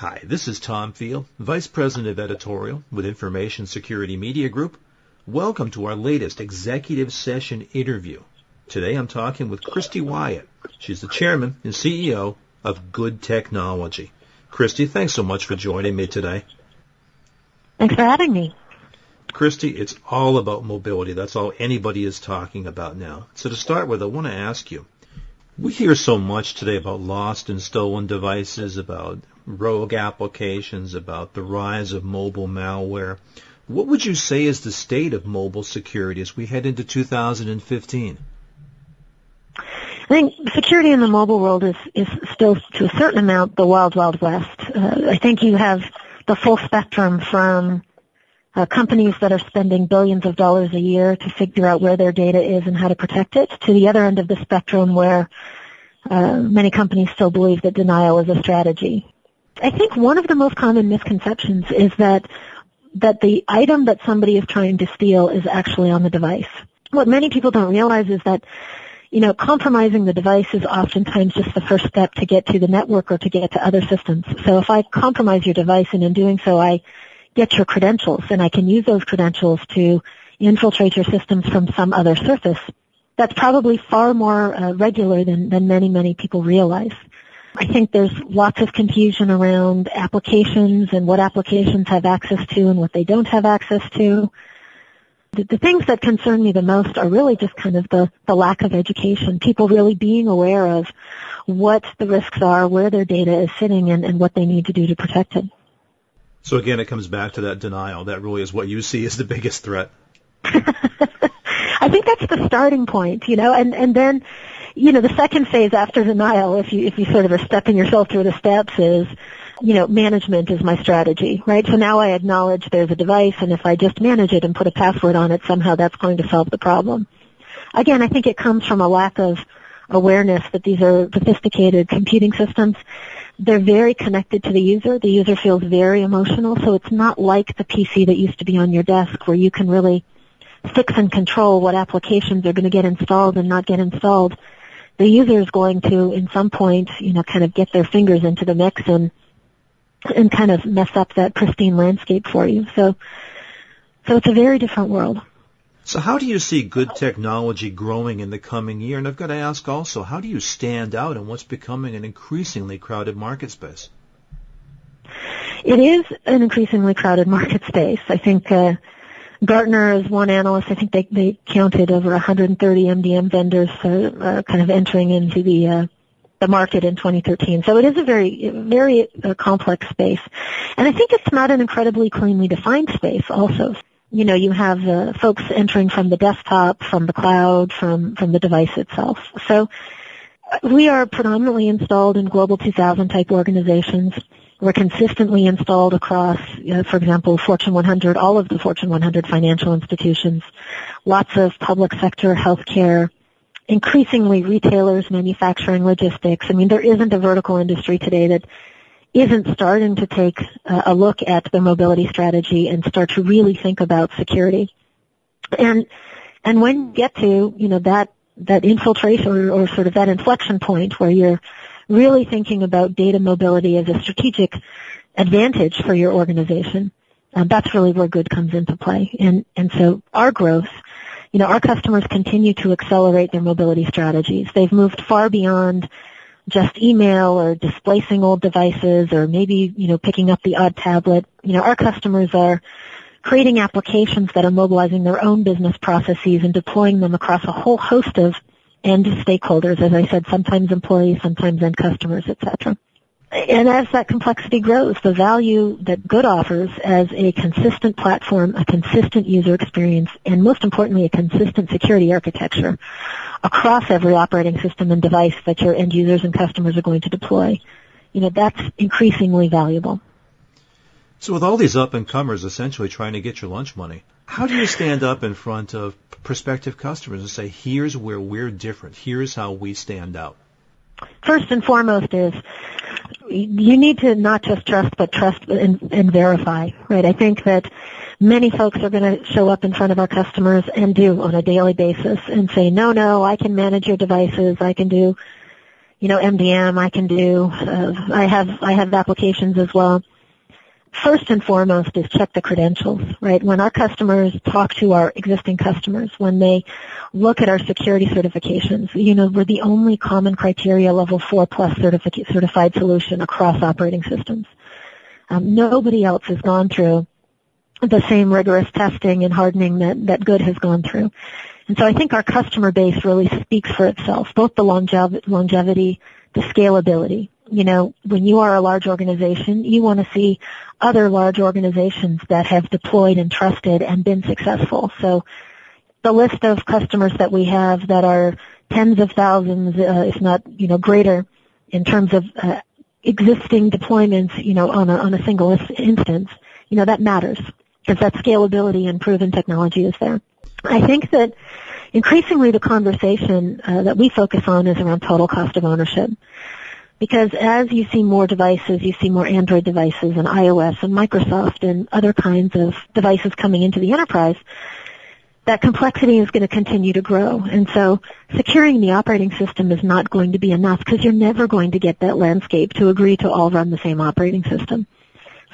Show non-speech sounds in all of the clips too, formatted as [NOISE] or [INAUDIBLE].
Hi, this is Tom Field, Vice President of Editorial with Information Security Media Group. Welcome to our latest executive session interview. Today I'm talking with Christy Wyatt. She's the chairman and CEO of Good Technology. Christy, thanks so much for joining me today. Thanks for having me. Christy, it's all about mobility. That's all anybody is talking about now. So to start with, I want to ask you, we hear so much today about lost and stolen devices, about rogue applications, about the rise of mobile malware. What would you say is the state of mobile security as we head into 2015? I think security in the mobile world is, is still, to a certain amount, the wild, wild west. Uh, I think you have the full spectrum from uh, companies that are spending billions of dollars a year to figure out where their data is and how to protect it, to the other end of the spectrum where uh, many companies still believe that denial is a strategy. I think one of the most common misconceptions is that that the item that somebody is trying to steal is actually on the device. What many people don't realize is that you know, compromising the device is oftentimes just the first step to get to the network or to get to other systems. So if I compromise your device and in doing so I get your credentials and I can use those credentials to infiltrate your systems from some other surface, that's probably far more uh, regular than, than many, many people realize. I think there's lots of confusion around applications and what applications have access to and what they don't have access to. The, the things that concern me the most are really just kind of the, the lack of education, people really being aware of what the risks are, where their data is sitting, and, and what they need to do to protect it. So again, it comes back to that denial. That really is what you see as the biggest threat. [LAUGHS] I think that's the starting point, you know, and, and then, you know, the second phase after denial, if you, if you sort of are stepping yourself through the steps is, you know, management is my strategy, right? So now I acknowledge there's a device and if I just manage it and put a password on it, somehow that's going to solve the problem. Again, I think it comes from a lack of awareness that these are sophisticated computing systems they're very connected to the user. The user feels very emotional, so it's not like the PC that used to be on your desk where you can really fix and control what applications are going to get installed and not get installed. The user is going to, in some point, you know, kind of get their fingers into the mix and and kind of mess up that pristine landscape for you. So, so it's a very different world. So how do you see good technology growing in the coming year? And I've got to ask also, how do you stand out in what's becoming an increasingly crowded market space? It is an increasingly crowded market space. I think uh, Gartner is one analyst. I think they, they counted over 130 MDM vendors uh, uh, kind of entering into the uh, the market in 2013. So it is a very, very uh, complex space. And I think it's not an incredibly cleanly defined space also you know, you have uh, folks entering from the desktop, from the cloud, from, from the device itself. So we are predominantly installed in Global 2000 type organizations. We're consistently installed across, uh, for example, Fortune 100, all of the Fortune 100 financial institutions, lots of public sector, healthcare, increasingly retailers, manufacturing, logistics. I mean, there isn't a vertical industry today that isn't starting to take a look at the mobility strategy and start to really think about security. And and when you get to you know that that infiltration or, or sort of that inflection point where you're really thinking about data mobility as a strategic advantage for your organization, uh, that's really where good comes into play. And and so our growth, you know, our customers continue to accelerate their mobility strategies. They've moved far beyond just email or displacing old devices or maybe, you know, picking up the odd tablet. You know, our customers are creating applications that are mobilizing their own business processes and deploying them across a whole host of end stakeholders, as I said, sometimes employees, sometimes end customers, etc. And as that complexity grows, the value that Good offers as a consistent platform, a consistent user experience, and most importantly, a consistent security architecture across every operating system and device that your end users and customers are going to deploy. You know, that's increasingly valuable. So with all these up and comers essentially trying to get your lunch money, how do you stand up in front of prospective customers and say, here's where we're different, here's how we stand out? First and foremost is you need to not just trust but trust and, and verify, right? I think that many folks are going to show up in front of our customers and do on a daily basis and say, no, no, I can manage your devices. I can do, you know, MDM I can do. Uh, I have I have applications as well. First and foremost is check the credentials, right? When our customers talk to our existing customers, when they look at our security certifications, you know, we're the only common criteria level 4 plus certified solution across operating systems. Um, nobody else has gone through the same rigorous testing and hardening that, that Good has gone through. And so I think our customer base really speaks for itself, both the longevity, the scalability. You know, when you are a large organization, you want to see other large organizations that have deployed and trusted and been successful. So the list of customers that we have that are tens of thousands, uh, if not, you know, greater in terms of uh, existing deployments, you know, on a, on a single instance, you know, that matters because that scalability and proven technology is there. I think that increasingly the conversation uh, that we focus on is around total cost of ownership. Because as you see more devices, you see more Android devices and iOS and Microsoft and other kinds of devices coming into the enterprise, that complexity is going to continue to grow. And so securing the operating system is not going to be enough because you're never going to get that landscape to agree to all run the same operating system.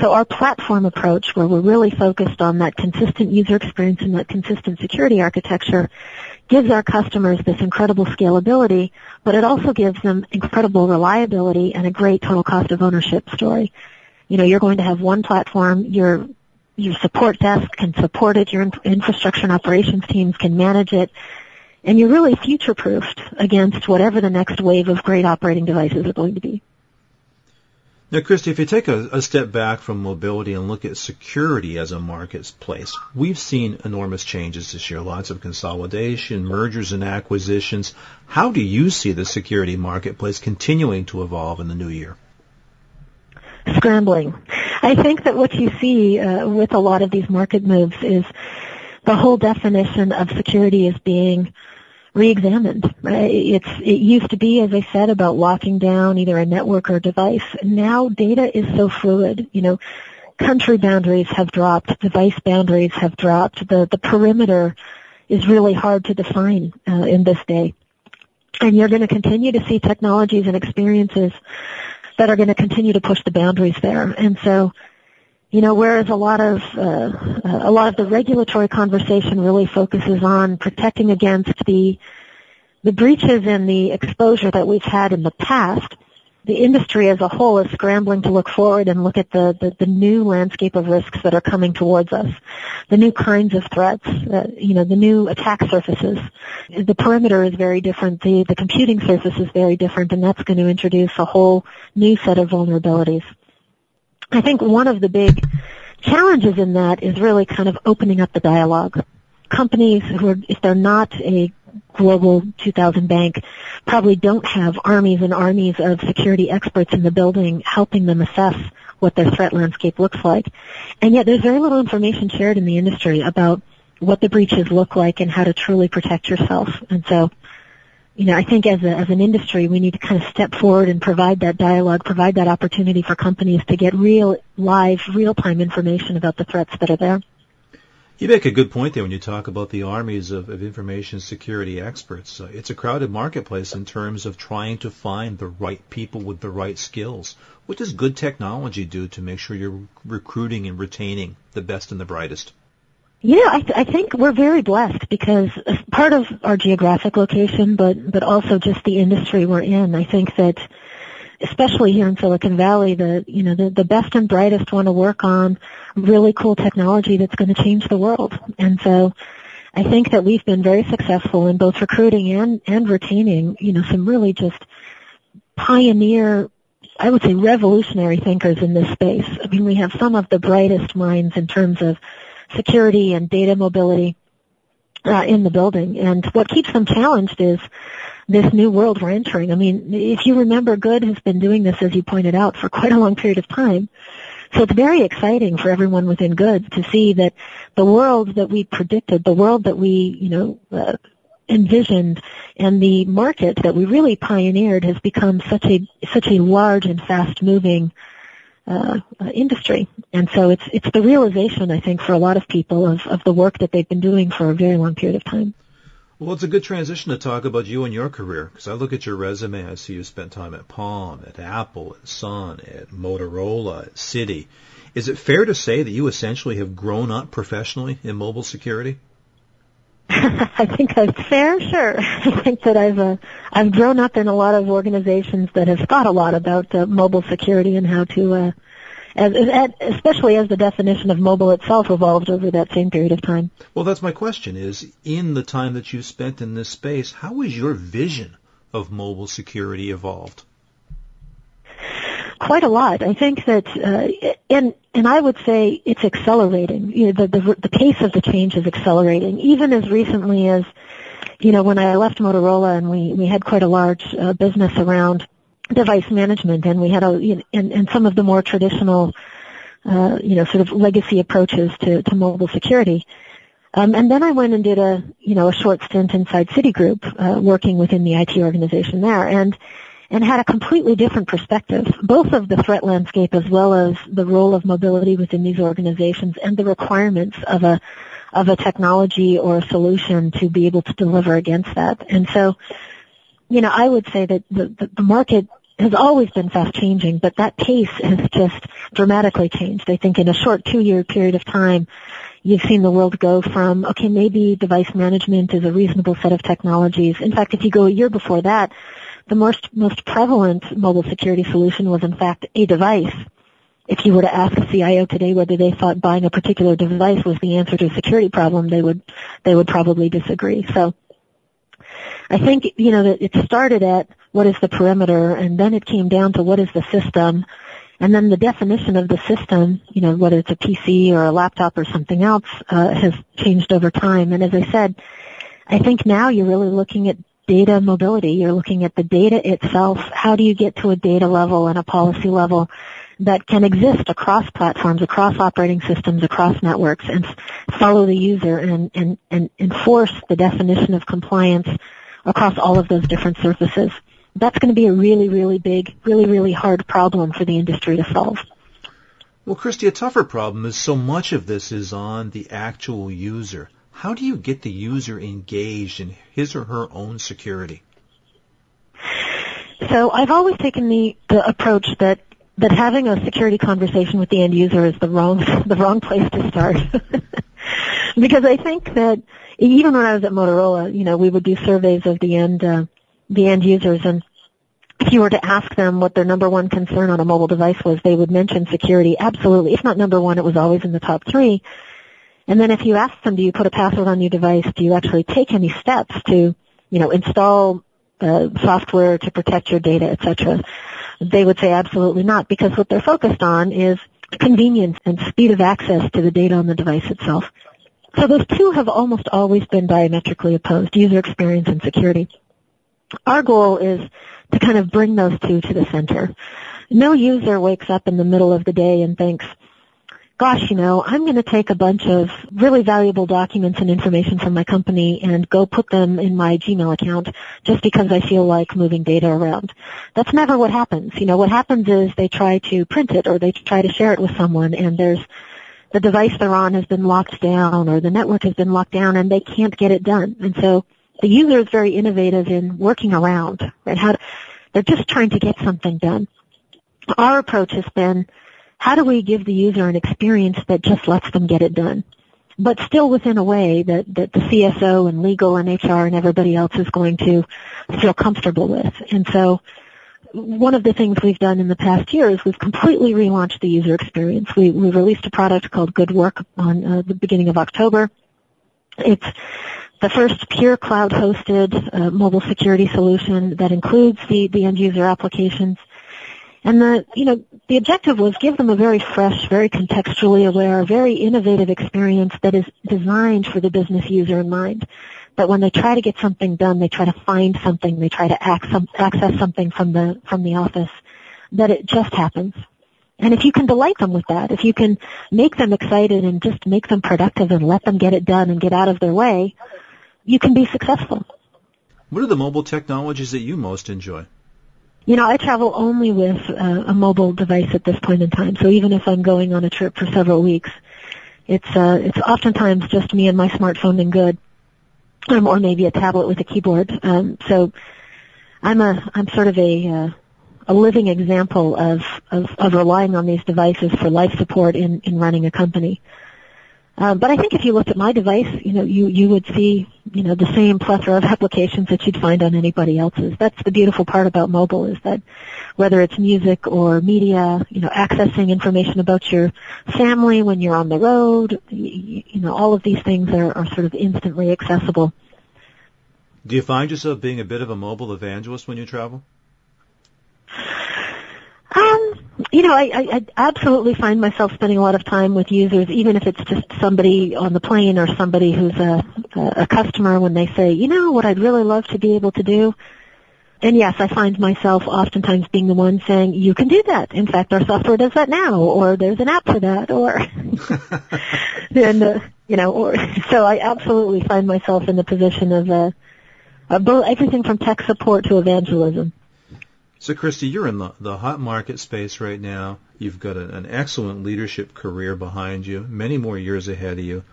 So our platform approach, where we're really focused on that consistent user experience and that consistent security architecture, gives our customers this incredible scalability, but it also gives them incredible reliability and a great total cost of ownership story. You know, you're going to have one platform, your your support desk can support it, your infrastructure and operations teams can manage it, and you're really future-proofed against whatever the next wave of great operating devices are going to be. Now, Christy, if you take a, a, step back from mobility and look at security as a marketplace, we've seen enormous changes this year, lots of consolidation, mergers and acquisitions. How do you see the security marketplace continuing to evolve in the new year? Scrambling. I think that what you see uh, with a lot of these market moves is the whole definition of security as being re-examined. It's it used to be, as I said, about locking down either a network or a device. Now data is so fluid. You know, country boundaries have dropped, device boundaries have dropped. The the perimeter is really hard to define uh, in this day, and you're going to continue to see technologies and experiences that are going to continue to push the boundaries there. And so you know, whereas a lot of uh, a lot of the regulatory conversation really focuses on protecting against the the breaches and the exposure that we've had in the past, the industry as a whole is scrambling to look forward and look at the, the, the new landscape of risks that are coming towards us, the new kinds of threats, uh, you know, the new attack surfaces. The perimeter is very different, the, the computing surface is very different, and that's going to introduce a whole new set of vulnerabilities. I think one of the big challenges in that is really kind of opening up the dialogue. Companies who are, if they're not a global 2000 bank, probably don't have armies and armies of security experts in the building helping them assess what their threat landscape looks like. And yet there's very little information shared in the industry about what the breaches look like and how to truly protect yourself. And so you know, I think as, a, as an industry, we need to kind of step forward and provide that dialogue, provide that opportunity for companies to get real, live, real-time information about the threats that are there. You make a good point there when you talk about the armies of, of information security experts. Uh, it's a crowded marketplace in terms of trying to find the right people with the right skills. What does good technology do to make sure you're recruiting and retaining the best and the brightest? Yeah, I, th- I think we're very blessed because part of our geographic location, but but also just the industry we're in. I think that, especially here in Silicon Valley, the you know the, the best and brightest want to work on really cool technology that's going to change the world. And so, I think that we've been very successful in both recruiting and and retaining you know some really just pioneer I would say revolutionary thinkers in this space. I mean, we have some of the brightest minds in terms of security and data mobility uh, in the building. And what keeps them challenged is this new world we're entering. I mean, if you remember, Good has been doing this, as you pointed out, for [LAUGHS] quite a long period of time. So it's very exciting for everyone within Good to see that the world that we predicted, the world that we, you know, uh, envisioned and the market that we really pioneered has become such a such a large and fast moving uh, uh, industry. And so it's it's the realization, I think, for a lot of people of, of the work that they've been doing for a very long period of time. Well, it's a good transition to talk about you and your career because I look at your resume. I see you spent time at Palm, at Apple, at Sun, at Motorola, at Citi. Is it fair to say that you essentially have grown up professionally in mobile security? [LAUGHS] I think that's fair, sure. [LAUGHS] I think that I've uh, I've grown up in a lot of organizations that have thought a lot about uh, mobile security and how to, uh, as, as, especially as the definition of mobile itself evolved over that same period of time. Well, that's my question: is in the time that you spent in this space, how has your vision of mobile security evolved? Quite a lot. I think that, uh, and and I would say it's accelerating. You know, the, the the pace of the change is accelerating. Even as recently as, you know, when I left Motorola and we we had quite a large uh, business around device management, and we had a you know, and and some of the more traditional, uh, you know, sort of legacy approaches to to mobile security. Um, and then I went and did a, you know, a short stint inside Citigroup, uh, working within the IT organization there. And and had a completely different perspective, both of the threat landscape as well as the role of mobility within these organizations and the requirements of a of a technology or a solution to be able to deliver against that. And so, you know, I would say that the, the, the market has always been fast changing, but that pace has just dramatically changed. I think in a short two year period of time, you've seen the world go from, okay, maybe device management is a reasonable set of technologies. In fact, if you go a year before that, the most, most prevalent mobile security solution was in fact a device. If you were to ask a CIO today whether they thought buying a particular device was the answer to a security problem, they would, they would probably disagree. So, I think, you know, that it started at what is the perimeter and then it came down to what is the system and then the definition of the system, you know, whether it's a PC or a laptop or something else, uh, has changed over time. And as I said, I think now you're really looking at data mobility. You're looking at the data itself. How do you get to a data level and a policy level that can exist across platforms, across operating systems, across networks, and follow the user and, and, and enforce the definition of compliance across all of those different surfaces? That's going to be a really, really big, really, really hard problem for the industry to solve. Well, Christy, a tougher problem is so much of this is on the actual user. How do you get the user engaged in his or her own security? So I've always taken the, the approach that that having a security conversation with the end user is the wrong [LAUGHS] the wrong place to start. [LAUGHS] because I think that even when I was at Motorola, you know, we would do surveys of the end uh, the end users and if you were to ask them what their number one concern on a mobile device was, they would mention security. Absolutely. If not number one, it was always in the top three. And then if you ask them, do you put a password on your device? Do you actually take any steps to, you know, install uh, software to protect your data, etc.? They would say absolutely not because what they're focused on is convenience and speed of access to the data on the device itself. So those two have almost always been diametrically opposed, user experience and security. Our goal is to kind of bring those two to the center. No user wakes up in the middle of the day and thinks, gosh, you know, I'm going to take a bunch of really valuable documents and information from my company and go put them in my Gmail account just because I feel like moving data around. That's never what happens. You know, what happens is they try to print it or they try to share it with someone and there's the device they're on has been locked down or the network has been locked down and they can't get it done. And so the user is very innovative in working around, right? How to, they're just trying to get something done. Our approach has been how do we give the user an experience that just lets them get it done? But still within a way that, that the CSO and legal and HR and everybody else is going to feel comfortable with. And so one of the things we've done in the past year is we've completely relaunched the user experience. We, we released a product called Good Work on uh, the beginning of October. It's the first pure cloud hosted uh, mobile security solution that includes the, the end user applications and the, you know, the objective was give them a very fresh, very contextually aware, very innovative experience that is designed for the business user in mind. That when they try to get something done, they try to find something, they try to access something from the, from the office, that it just happens. And if you can delight them with that, if you can make them excited and just make them productive and let them get it done and get out of their way, you can be successful. What are the mobile technologies that you most enjoy? You know, I travel only with uh, a mobile device at this point in time. So even if I'm going on a trip for several weeks, it's uh, it's oftentimes just me and my smartphone and good. um, or maybe a tablet with a keyboard. Um, so I'm a I'm sort of a uh, a living example of, of of relying on these devices for life support in in running a company. Um, but I think if you looked at my device, you know, you you would see, you know, the same plethora of [LAUGHS] applications that you'd find on anybody else's. That's the beautiful part about mobile is that whether it's music or media, you know, accessing information about your family when you're on the road, you, you know, all of these things are, are sort of instantly accessible. Do you find yourself being a bit of a mobile evangelist when you travel? Um, you know, I, I, I absolutely find myself spending a lot of time with users, even if it's just somebody on the plane or somebody who's a, a customer when they say, you know, what I'd really love to be able to do. And yes, I find myself oftentimes being the one saying, you can do that. In fact, our software does that now, or there's an app for that, or, [LAUGHS] [LAUGHS] and, uh, you know, or, [LAUGHS] so I absolutely find myself in the position of, uh, of everything from tech support to evangelism. So, Christy, you're in the, the hot market space right now. You've got a, an excellent leadership career behind you, many more years ahead of you.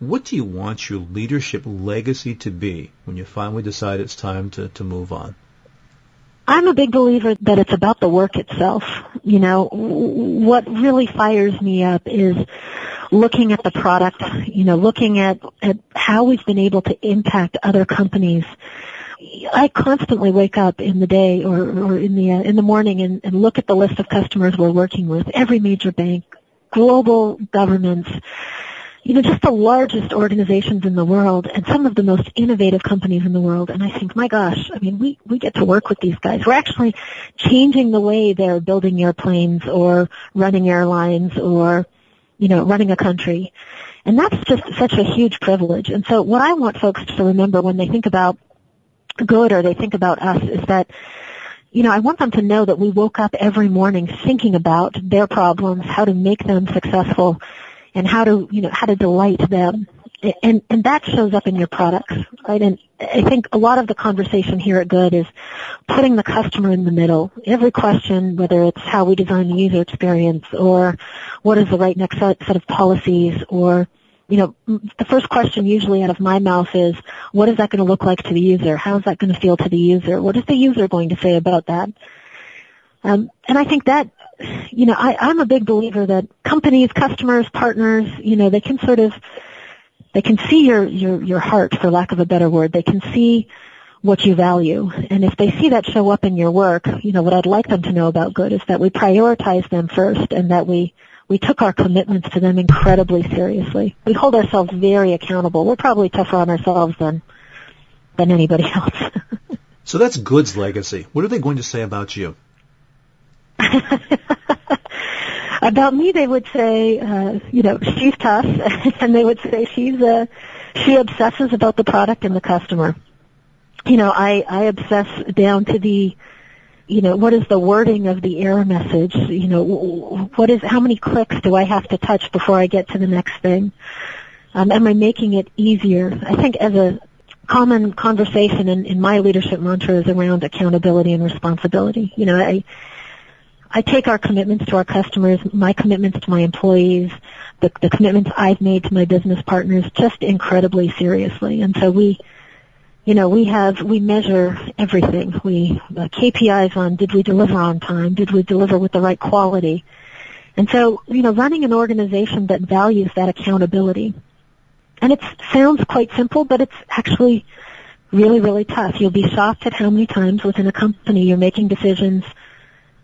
What do you want your leadership legacy to be when you finally decide it's time to, to move on? I'm a big believer that it's about the work itself. You know, what really fires me up is looking at the product, you know, looking at, at how we've been able to impact other companies I constantly wake up in the day or, or in the uh, in the morning and, and look at the list of customers we're working with. Every major bank, global governments, you know, just the largest organizations in the world and some of the most innovative companies in the world. And I think, my gosh, I mean, we, we get to work with these guys. We're actually changing the way they're building airplanes or running airlines or, you know, running a country. And that's just such a huge privilege. And so what I want folks to remember when they think about good or they think about us is that you know, I want them to know that we woke up every morning thinking about their problems, how to make them successful, and how to, you know, how to delight them. And, and that shows up in your products, right? And I think a lot of the conversation here at Good is putting the customer in the middle. Every question, whether it's how we design the user experience or what is the right next set, of policies or you know, the first question usually out of my mouth is, what is that going to look like to the user? How is that going to feel to the user? What is the user going to say about that? Um, and I think that, you know, I, I'm a big believer that companies, customers, partners, you know, they can sort of, they can see your, your, your heart, for lack of a better word. They can see what you value. And if they see that show up in your work, you know, what I'd like them to know about good is that we prioritize them first and that we we took our commitments to them incredibly seriously. We hold ourselves very accountable. We're probably tougher on ourselves than than anybody else. [LAUGHS] so that's Good's legacy. What are they going to say about you? [LAUGHS] about me, they would say, uh, you know, she's tough, [LAUGHS] and they would say she's uh, she obsesses about the product and the customer. You know, I I obsess down to the you know, what is the wording of the error message? You know, what is, how many clicks do I have to touch before I get to the next thing? Um, am I making it easier? I think as a common conversation in, in my leadership mantra is around accountability and responsibility. You know, I, I take our commitments to our customers, my commitments to my employees, the, the commitments I've made to my business partners just incredibly seriously. And so we, you know, we have, we measure everything. We, uh, KPIs on did we deliver on time? Did we deliver with the right quality? And so, you know, running an organization that values that accountability. And it sounds quite simple, but it's actually really, really tough. You'll be shocked at how many times within a company you're making decisions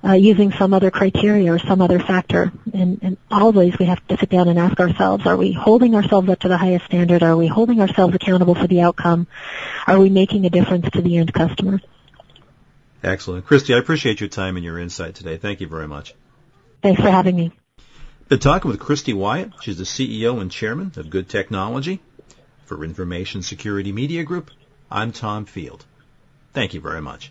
uh, using some other criteria or some other factor. And, and always we have to sit down and ask ourselves, are we holding ourselves up to the highest standard? Are we holding ourselves accountable for the outcome? Are we making a difference to the end customer? Excellent. Christy, I appreciate your time and your insight today. Thank you very much. Thanks for having me. Been talking with Christy Wyatt. She's the CEO and chairman of Good Technology. For Information Security Media Group, I'm Tom Field. Thank you very much.